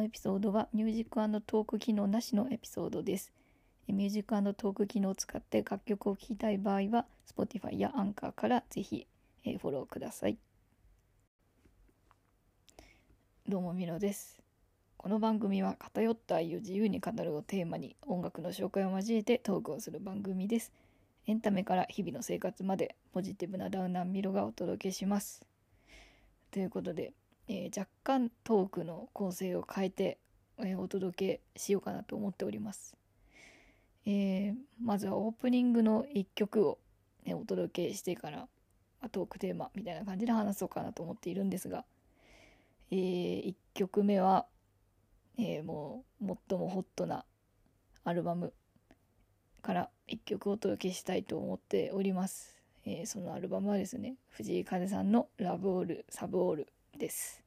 のエピソードはミュージックトーク機能なしのエピソードです。ミュージックトーク機能を使って楽曲を聴きたい場合は Spotify やアンカーからぜひフォローください。どうもミロです。この番組は偏った愛を自由に語るをテーマに音楽の紹介を交えてトークをする番組です。エンタメから日々の生活までポジティブなダウナーミロがお届けします。ということで、えー、若干トークの構成を変えて、えー、お届けしようかなと思っております。えー、まずはオープニングの1曲を、ね、お届けしてからトークテーマみたいな感じで話そうかなと思っているんですが、えー、1曲目はえー、もう最もホットなアルバムから1曲お届けしたいと思っております、えー、そのアルバムはですね藤井風さんの「ラブオールサブオール」です。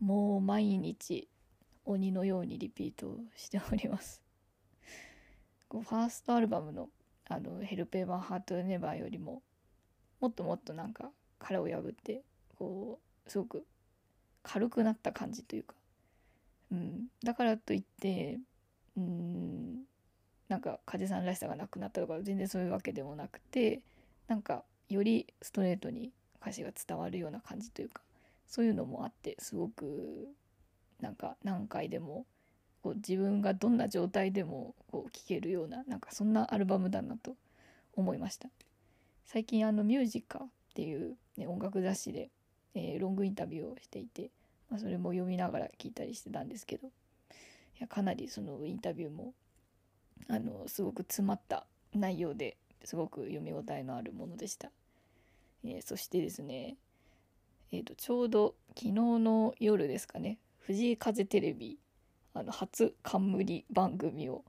もう毎日鬼のようにリピートしております。こうファーストアルバムのあの「ヘルペーバーハートネバー」よりももっともっとなんか殻を破ってこうすごく軽くなった感じというか。うん、だからといってうんなんか風さんらしさがなくなったとか全然そういうわけでもなくてなんかよりストレートに歌詞が伝わるような感じというか。そういうのもあってすごくなんか何回でもこう自分がどんな状態でもこう聴けるようななんかそんなアルバムだなと思いました。最近あのミュージカっていう、ね、音楽雑誌で、えー、ロングインタビューをしていてまあ、それも読みながら聞いたりしてたんですけどいやかなりそのインタビューもあのすごく詰まった内容ですごく読み応えのあるものでした、えー、そしてですね、えーと、ちょうど昨日の夜ですかね。藤井風テレビあの初冠番組を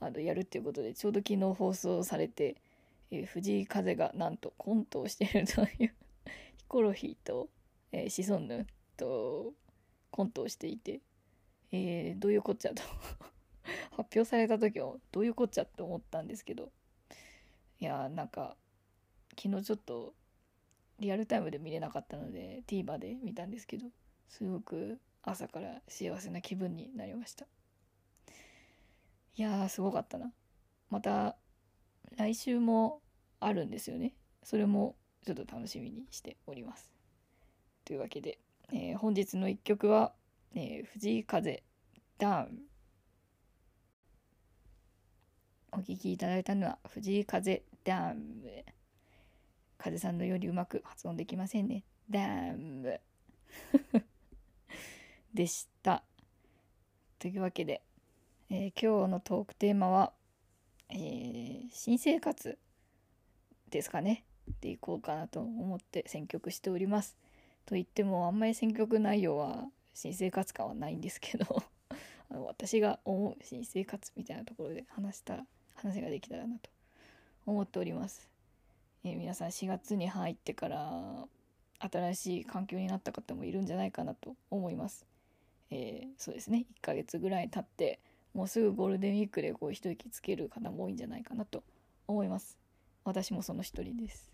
あのやるっていうことでちょうど昨日放送されて、えー、藤井風がなんとコントをしているというヒコロヒーと、えー、シソンヌとコントをしていて、えー、どういうこっちゃと 発表された時はどういうこっちゃって思ったんですけどいやーなんか昨日ちょっとリアルタイムで見れなかったので TVer で見たんですけどすごく朝から幸せな気分になりました。いやーすごかったな。また来週もあるんですよね。それもちょっと楽しみにしております。というわけでえー、本日の一曲は、えー、藤井風ダウン。お聴きいただいたのは藤井風ダウン。風さんのよりうまく発音できませんね。ダウン でした。というわけで、えー、今日のトークテーマは、えー、新生活ですかね。でいこうかなと思って選曲しております。と言ってもあんまり選曲内容は新生活感はないんですけど あの私が思う新生活みたいなところで話した話ができたらなと思っております、えー、皆さん4月に入ってから新しい環境になった方もいるんじゃないかなと思います、えー、そうですね。1ヶ月ぐらい経ってもうすぐゴールデンウィークでこう一息つける方も多いんじゃないかなと思います。私もその一人です。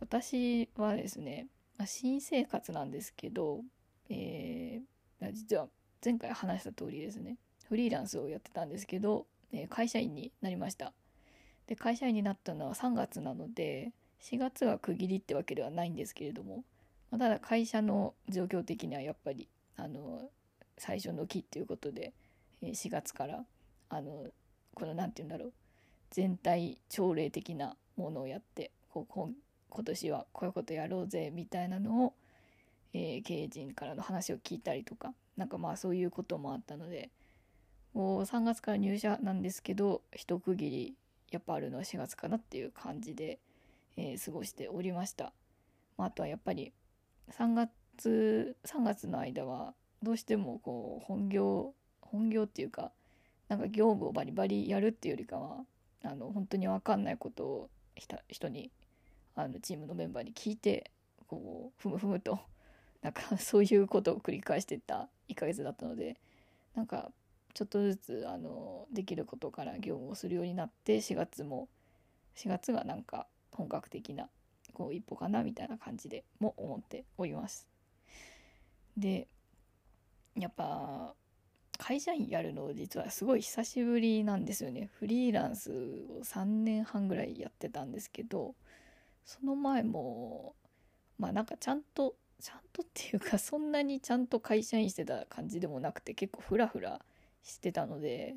私はですねまあ、新生活なんですけど、えー、実は前回話した通りですねフリーランスをやってたんですけど、えー、会社員になりました。で会社員になったのは3月なので4月は区切りってわけではないんですけれども、まあ、ただ会社の状況的にはやっぱりあの最初の期っていうことで4月からあのこの何て言うんだろう全体朝礼的なものをやってこう今年はこういうことやろうぜみたいなのを、えー、経営陣からの話を聞いたりとかなんかまあそういうこともあったのでもう3月から入社なんですけど一区切りやっぱあるのは4月かなっていう感じで、えー、過ごしておりました、まあ、あとはやっぱり3月3月の間はどうしてもこう本業本業っていうかなんか業務をバリバリやるっていうよりかはあの本当に分かんないことを人にあのチームのメンバーに聞いてこうふむふむとなんかそういうことを繰り返してた1ヶ月だったのでなんかちょっとずつあのできることから業務をするようになって4月も4月がなんか本格的なこう一歩かなみたいな感じでも思っております。でやっぱ会社員やるの実はすごい久しぶりなんですよねフリーランスを3年半ぐらいやってたんですけどその前もまあなんかちゃんとちゃんとっていうかそんなにちゃんと会社員してた感じでもなくて結構フラフラしてたので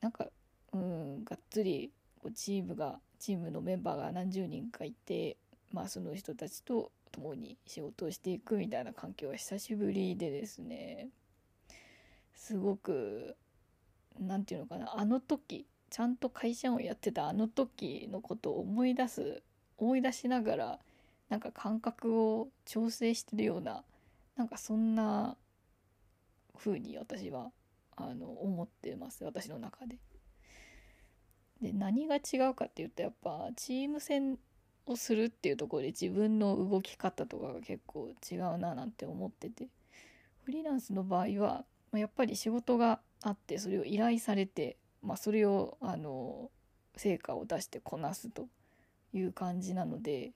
なんかうんがっつりこうチームがチームのメンバーが何十人かいてまあその人たちと共に仕事をしていくみたいな環境は久しぶりでですね。すごく何て言うのかなあの時ちゃんと会社をやってたあの時のことを思い出す思い出しながらなんか感覚を調整してるようななんかそんな風に私はあの思ってます私の中で。で何が違うかっていうとやっぱチーム戦をするっていうところで自分の動き方とかが結構違うななんて思っててフリーランスの場合はやっぱり仕事があってそれを依頼されて、まあ、それをあの成果を出してこなすという感じなので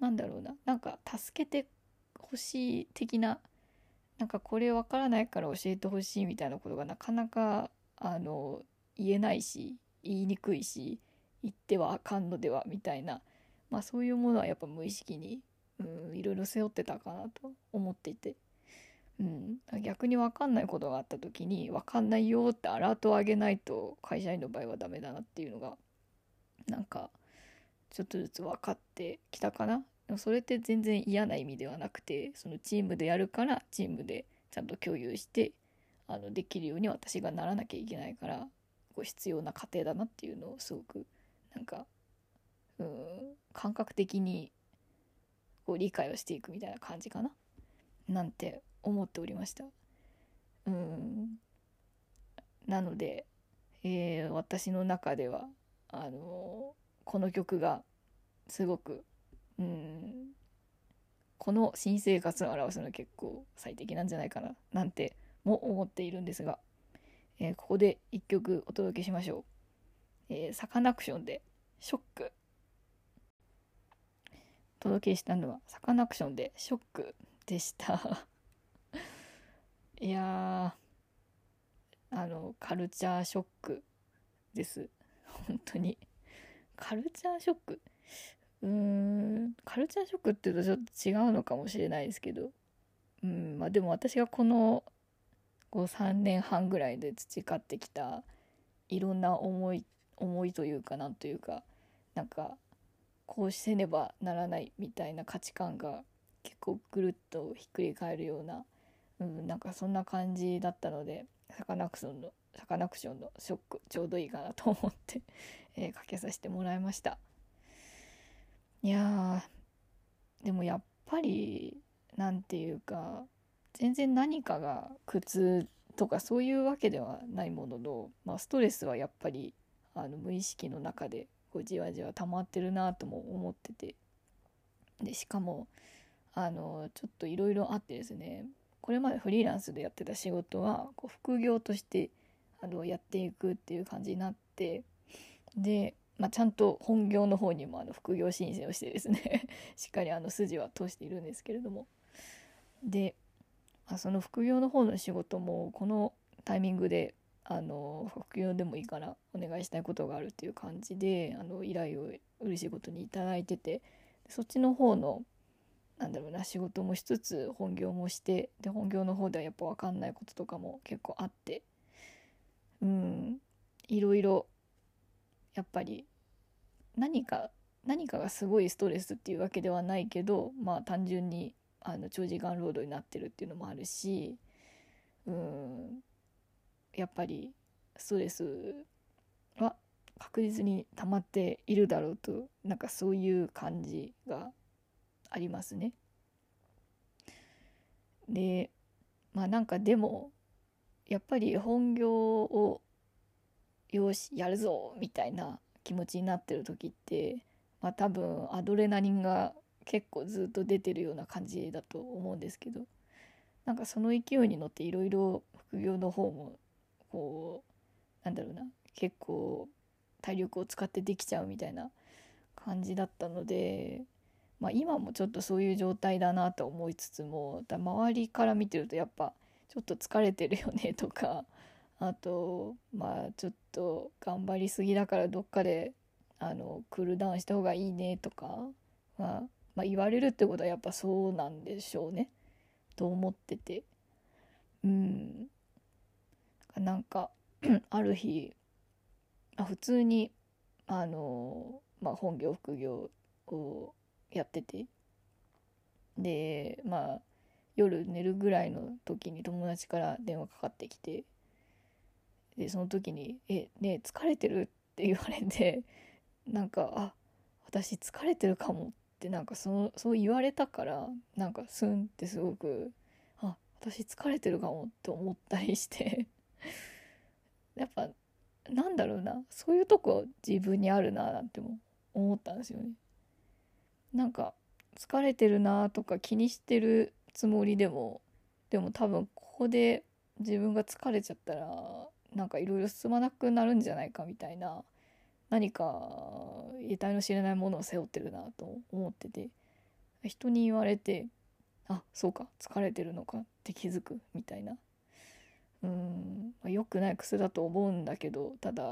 なんだろうななんか助けてほしい的ななんかこれわからないから教えてほしいみたいなことがなかなかあの言えないし言いにくいし言ってはあかんのではみたいな、まあ、そういうものはやっぱ無意識に、うん、いろいろ背負ってたかなと思っていて、うん、逆に分かんないことがあった時に分かんないよってアラートを上げないと会社員の場合はダメだなっていうのがなんかちょっとずつ分かってきたかな。でもそれって全然嫌な意味ではなくてそのチームでやるからチームでちゃんと共有してあのできるように私がならなきゃいけないからこう必要な過程だなっていうのをすごくなんかうん感覚的にこう理解をしていくみたいな感じかな？なんて思っておりました。うん。なので、えー、私の中ではあのこの曲がすごくうん。この新生活を表すのは結構最適なんじゃないかななんても思っているんですが、えー、ここで一曲お届けしましょう、えー、サカナクションで「ショック」お届けしたのはサカナクションで「ショック」でした。いやあのカルチャーショックです。本当に。カルチャーショック？うーんカルチャーショックっていうとちょっと違うのかもしれないですけど。うんまあでも私がこのこう3年半ぐらいで培ってきたいろんな思い思いというかなんというかなんかこうせねばならないみたいな価値観が結構ぐるっとひっくり返るような、うん、なんかそんな感じだったのでサカナクションのサカナクションのショックちょうどいいかなと思ってえー、かけさせてもらいました。いやでもやっぱり何て言うか全然何かが苦痛とかそういうわけではないものの、まあ、ストレスはやっぱりあの無意識の中でこうじわじわ溜まってるなとも思ってて。でしかもあのちょっといろいろあってですねこれまでフリーランスでやってた仕事はこう副業としてあのやっていくっていう感じになってで、まあ、ちゃんと本業の方にもあの副業申請をしてですね しっかりあの筋は通しているんですけれども。で、まあ、その副業の方の仕事もこのタイミングであの副業でもいいからお願いしたいことがあるっていう感じであの依頼を嬉しいことに頂いててそっちの方のなんだろうな仕事もしつつ本業もしてで本業の方ではやっぱ分かんないこととかも結構あってうんいろいろやっぱり何か何かがすごいストレスっていうわけではないけどまあ単純にあの長時間労働になってるっていうのもあるしうんやっぱりストレスは確実に溜まっているだろうとなんかそういう感じがありますね。でまあなんかでもやっぱり本業をよしやるぞみたいな気持ちになってる時って、まあ、多分アドレナリンが結構ずっと出てるような感じだと思うんですけどなんかその勢いに乗っていろいろ副業の方もこうなんだろうな結構体力を使ってできちゃうみたいな感じだったのでまあ、今もちょっとそういう状態だなと思いつつもだ周りから見てるとやっぱちょっと疲れてるよねとかあとまあちょっと頑張りすぎだからどっかであのクールダウンした方がいいねとか、まあ、まあ言われるってことはやっぱそうなんでしょうね。と思ってて。うん。なんか ある日あ普通にあの、まあ、本業副業をやってて。でまあ夜寝るぐらいの時に友達から電話かかってきて。でその時に「えねえ疲れてる?」って言われて なんかあ私疲れてるかもってなんかそそう言われたからなんかスンってすごくあ私疲れてるかもって思ったりして やっぱなんだろうなそういうとこ自分にあるななんても思ったんですよね。なんか疲れてるなとか気にしてるつもりでもでも多分ここで自分が疲れちゃったらなんかいろいろ進まなくなるんじゃないかみたいな何か得体の知れないものを背負ってるなと思ってて人に言われてあそうか疲れてるのかって気づくみたいな。うんま良くない癖だと思うんだけどただ、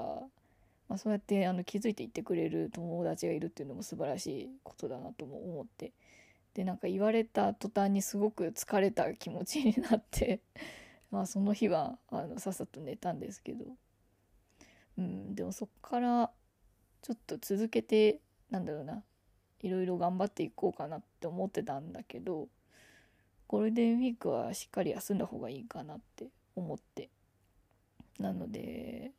まあ、そうやってあの気づいていってくれる友達がいるっていうのも素晴らしいことだなとも思って。でなんか言われた途端にすごく疲れた気持ちになって。まあその日はあのさっさと寝たんですけど、うん、でもそっからちょっと続けてなんだろうないろいろ頑張っていこうかなって思ってたんだけどゴールデンウィークはしっかり休んだ方がいいかなって思って。なので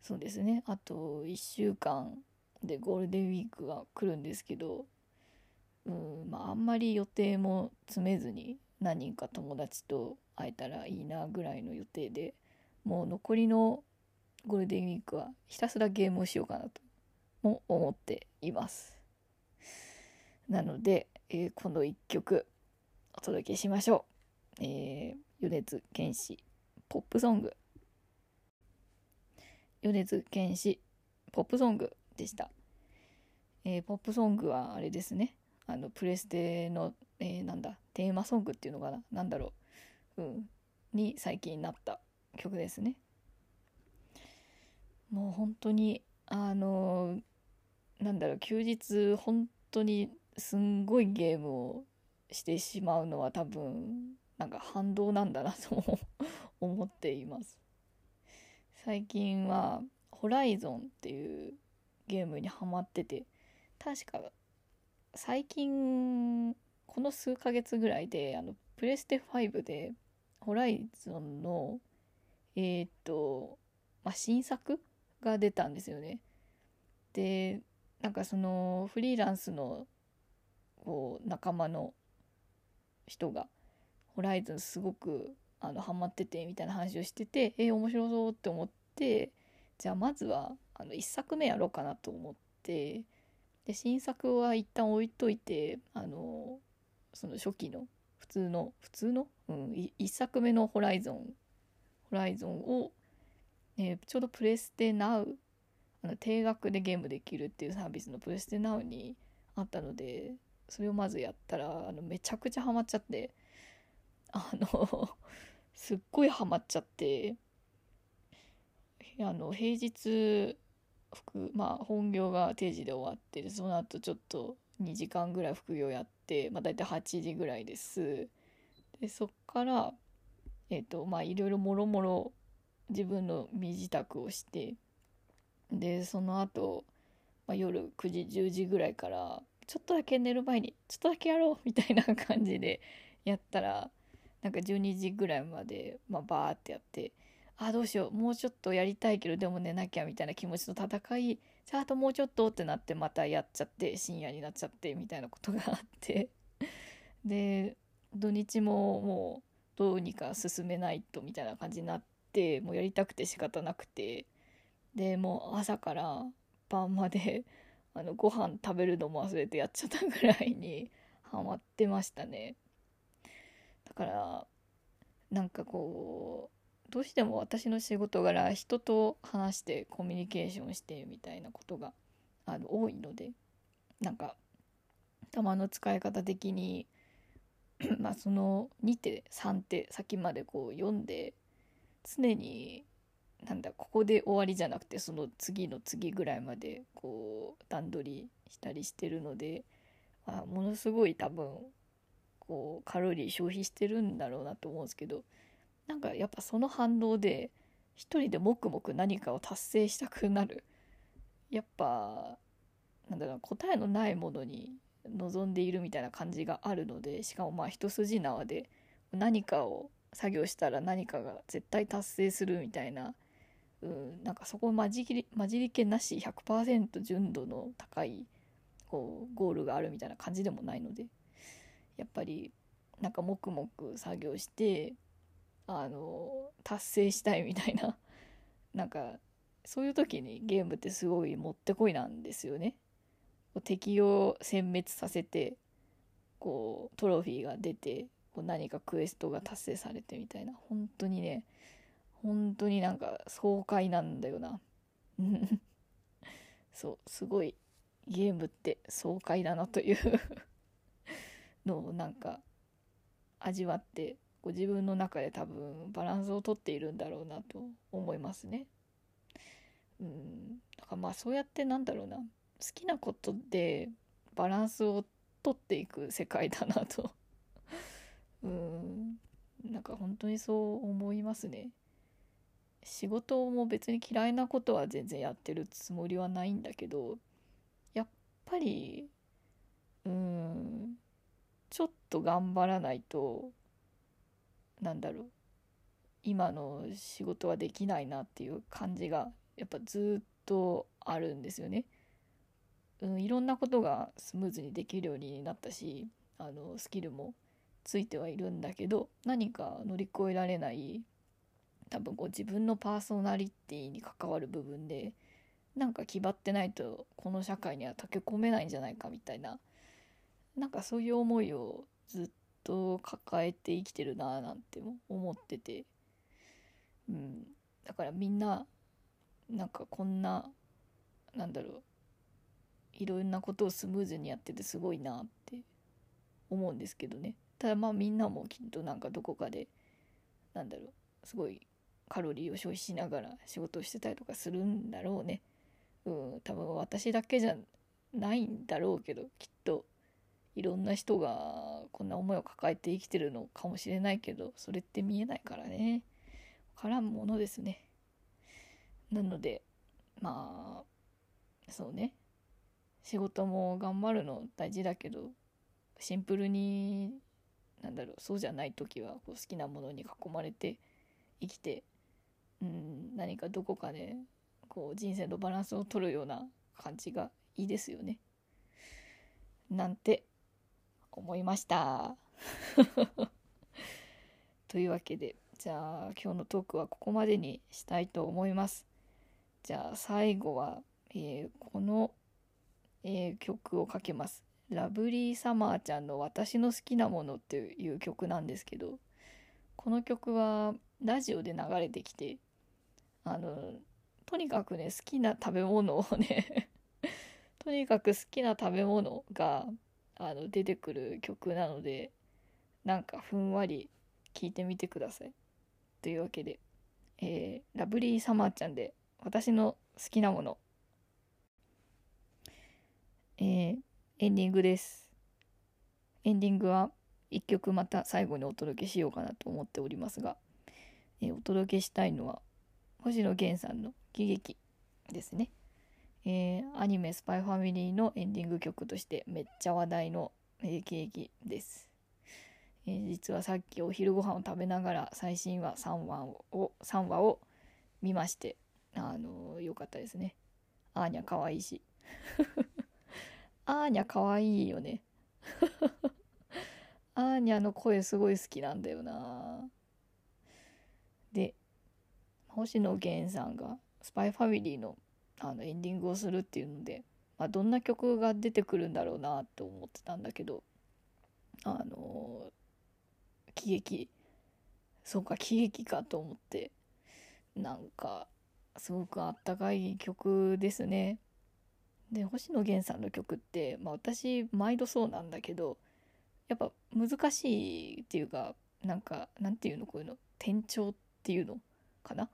そうですね。あと1週間でゴールデンウィークが来るんですけどうんまああんまり予定も詰めずに何人か友達と会えたらいいなぐらいの予定でもう残りのゴールデンウィークはひたすらゲームをしようかなとも思っています。なので、えー、この1曲お届けしましょう、えー、米津玄師ポップソング。米津玄師ポップソングでした、えー、ポップソングはあれですね。あのプレステの、えー、なんだテーマソングっていうのかな。何だろう、うん、に最近なった曲ですね。もう本当にあのなんだろう休日本当にすんごいゲームをしてしまうのは多分なんか反動なんだなと思っています。最近は「ホライゾン」っていうゲームにハマってて確か最近この数ヶ月ぐらいであのプレステ5でホライゾンのえー、っと、まあ、新作が出たんですよね。でなんかそのフリーランスのこう仲間の人が「ホライズンすごくあのハマってて」みたいな話をしててえー、面白そうって思ってじゃあまずはあの1作目やろうかなと思ってで新作は一旦置いといてあのその初期の通の普通の、うん、1作目の「ホライゾン」ホライゾンを、えー、ちょうどプレステナウあの定額でゲームできるっていうサービスのプレステナウにあったのでそれをまずやったらあのめちゃくちゃハマっちゃってあの すっごいハマっちゃってあの平日まあ本業が定時で終わってその後ちょっと2時間ぐらい副業やって、まあ、大体8時ぐらいです。でそっからえっ、ー、とまあいろいろもろもろ自分の身支度をしてでその後、まあ、夜9時10時ぐらいからちょっとだけ寝る前にちょっとだけやろうみたいな感じでやったらなんか12時ぐらいまで、まあ、バーってやってあどうしようもうちょっとやりたいけどでも寝なきゃみたいな気持ちの戦いじゃああともうちょっとってなってまたやっちゃって深夜になっちゃってみたいなことがあって。で土日ももうどうにか進めないとみたいな感じになってもうやりたくて仕方なくて。でもう朝から晩まで あのご飯食べるのも忘れてやっちゃったぐらいにハマってましたね。だからなんかこうどうしても私の仕事柄人と話してコミュニケーションしてみたいなことがあの多いのでなんか弾の使い方的に まあその2手3手先までこう読んで常になんだここで終わりじゃなくてその次の次ぐらいまでこう段取りしたりしてるので、まあ、ものすごい多分こうカロリー消費してるんだろうなと思うんですけどなんかやっぱその反動で一人で黙々何かを達成したくなる。やっぱなんだろう答えのないものに望んでいるみたいな感じがあるのでしかもまあ一筋縄で何かを作業したら何かが絶対達成するみたいなうんなんかそこ混じり混じり気なし100%純度の高いこうゴールがあるみたいな感じでもないのでやっぱりなんか黙々作業してあの達成したいみたいな。なんかそういう時にゲームってすごいもってこいなんですよね。敵を殲滅させてこうトロフィーが出てこう何かクエストが達成されてみたいな。本当にね本当になんか爽快なんだよな。そうすごいゲームって爽快だなというのをなんか味わってこう自分の中で多分バランスをとっているんだろうなと思いますね。うん。だからまあそうやってなんだろうな。好きなことでバランスをとっていく世界だなと。うん。なんか本当にそう思いますね。仕事も別に嫌いなことは全然やってるつもりはないんだけどやっぱりうん。ちょっと頑張らないとなんだろう今の仕事はできないなっていう感じがやっぱずっとあるんですよね。うん、いろんなことがスムーズにできるようになったしあのスキルもついてはいるんだけど何か乗り越えられない多分こう自分のパーソナリティに関わる部分でなんか決まってないとこの社会には溶け込めないんじゃないかみたいななんかそういう思いをずっと抱えて生きてるなーなんて思ってて、うん、だからみんななんかこんななんだろう。いろんなことをスムーズにやっててすごいなって思うんですけどね。ただまあみんなもきっとなんかどこかでなんだろう。すごいカロリーを消費しながら仕事をしてたりとかするんだろうね。うん。多分私だけじゃないんだろうけどきっと。いろんな人がこんな思いを抱えて生きてるのかもしれないけどそれって見えないからね。分からんものですね。なのでまあそうね。仕事も頑張るの大事だけどシンプルになんだろうそうじゃない時はこう好きなものに囲まれて生きて、うん、何かどこかでこう人生のバランスを取るような感じがいいですよね。なんて思いました。というわけでじゃあ今日のトークはここまでにしたいと思います。じゃあ最後は、えー、このえー、曲をかけます。ラブリーサマーちゃんの私の好きなものっていう曲なんですけど、この曲はラジオで流れてきて、あの、とにかくね、好きな食べ物をね とにかく好きな食べ物があの出てくる曲なので、なんかふんわり聞いてみてください。というわけで、えー、ラブリーサマーちゃんで私の好きなものえー、エンディングです。エンディングは一曲また最後にお届けしようかなと思っておりますが、えー、お届けしたいのは星野源さんの喜劇ですね。えー、アニメ「スパイファミリー」のエンディング曲としてめっちゃ話題の、えー、喜劇です。えー、実はさっきお昼ご飯を食べながら最新話3話を ,3 話を見ましてあのー、よかったですね。アーニャ可愛いし。アーニャ可愛いよね アーニャの声すごい好きなんだよなで星野源さんが「スパイファミリーのあのエンディングをするっていうので、まあ、どんな曲が出てくるんだろうなと思ってたんだけどあの喜劇そうか喜劇かと思ってなんかすごくあったかい曲ですね。で星野源さんの曲って、まあ、私毎度そうなんだけどやっぱ難しいっていうかなんかなんていうのこういうの転調っていうのかな？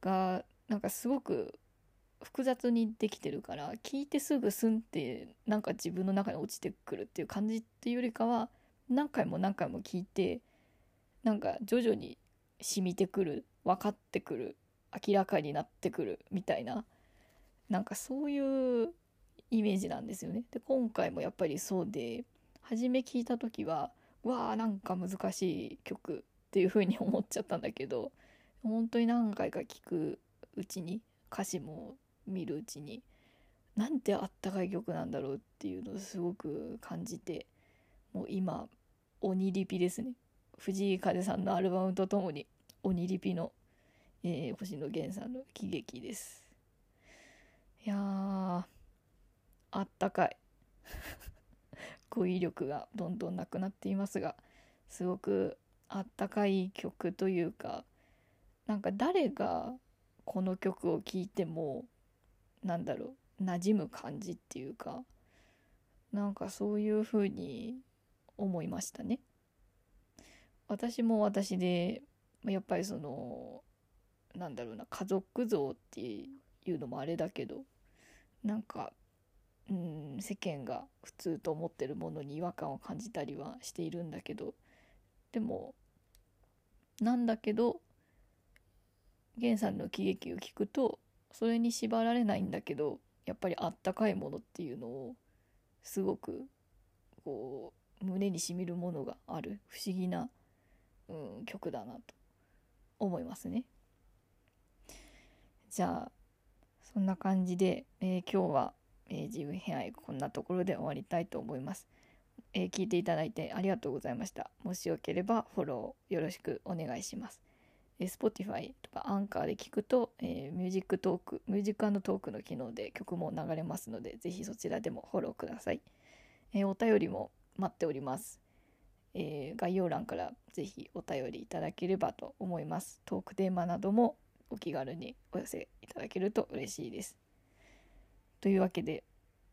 がなんかすごく複雑にできてるから聞いてすぐスンってなんか自分の中に落ちてくるっていう感じっていうよりかは何回も何回も聞いてなんか徐々に染みてくる分かってくる明らかになってくるみたいななんかそういうイメージなんですよね。で今回もやっぱりそうで初め聞いた時はわあなんか難しい曲っていう風に思っちゃったんだけど本当に何回か聞くうちに歌詞も見るうちになんてあったかい曲なんだろうっていうのをすごく感じてもう今鬼リピですね。藤井風さんのアルバムとともに鬼リピの、えー星野源さんの喜劇です。いやーあったかい。語彙力がどんどんなくなっていますがすごくあったかい曲というかなんか誰がこの曲を聴いてもなんだろう馴染む感じっていうかなんかそういう風に思いましたね。私も私でやっぱりそのなんだろうな家族像っていうのもあれだけどなんかうん世間が普通と思ってるものに違和感を感じたりはしているんだけどでもなんだけど源さんの喜劇を聞くとそれに縛られないんだけどやっぱりあったかいものっていうのをすごくこう胸にしみるものがある不思議な、うん、曲だなと思いますね。じゃあそんな感じで、えー今日は、えー自分編愛こんなところで終わりたいと思います。えー聞いていただいてありがとうございました。もしよければフォローよろしくお願いします。え Spotify とかアンカーで聞くと、えーミュージックトーク、ミュージックトークの機能で曲も流れますので、ぜひそちらでもフォローください。えーお便りも待っております。えー概要欄からぜひお便りいただければと思います。トークテーマなどもお気軽にお寄せいただけると嬉しいです。というわけで、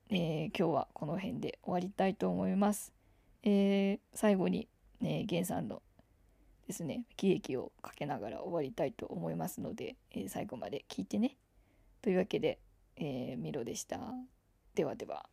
えー今日はこの辺で終わりたいと思います。えー最後に、ね、ゲンさんのですね喜劇をかけながら終わりたいと思いますので、えー最後まで聞いてね。というわけで、えーミロでした。ではでは。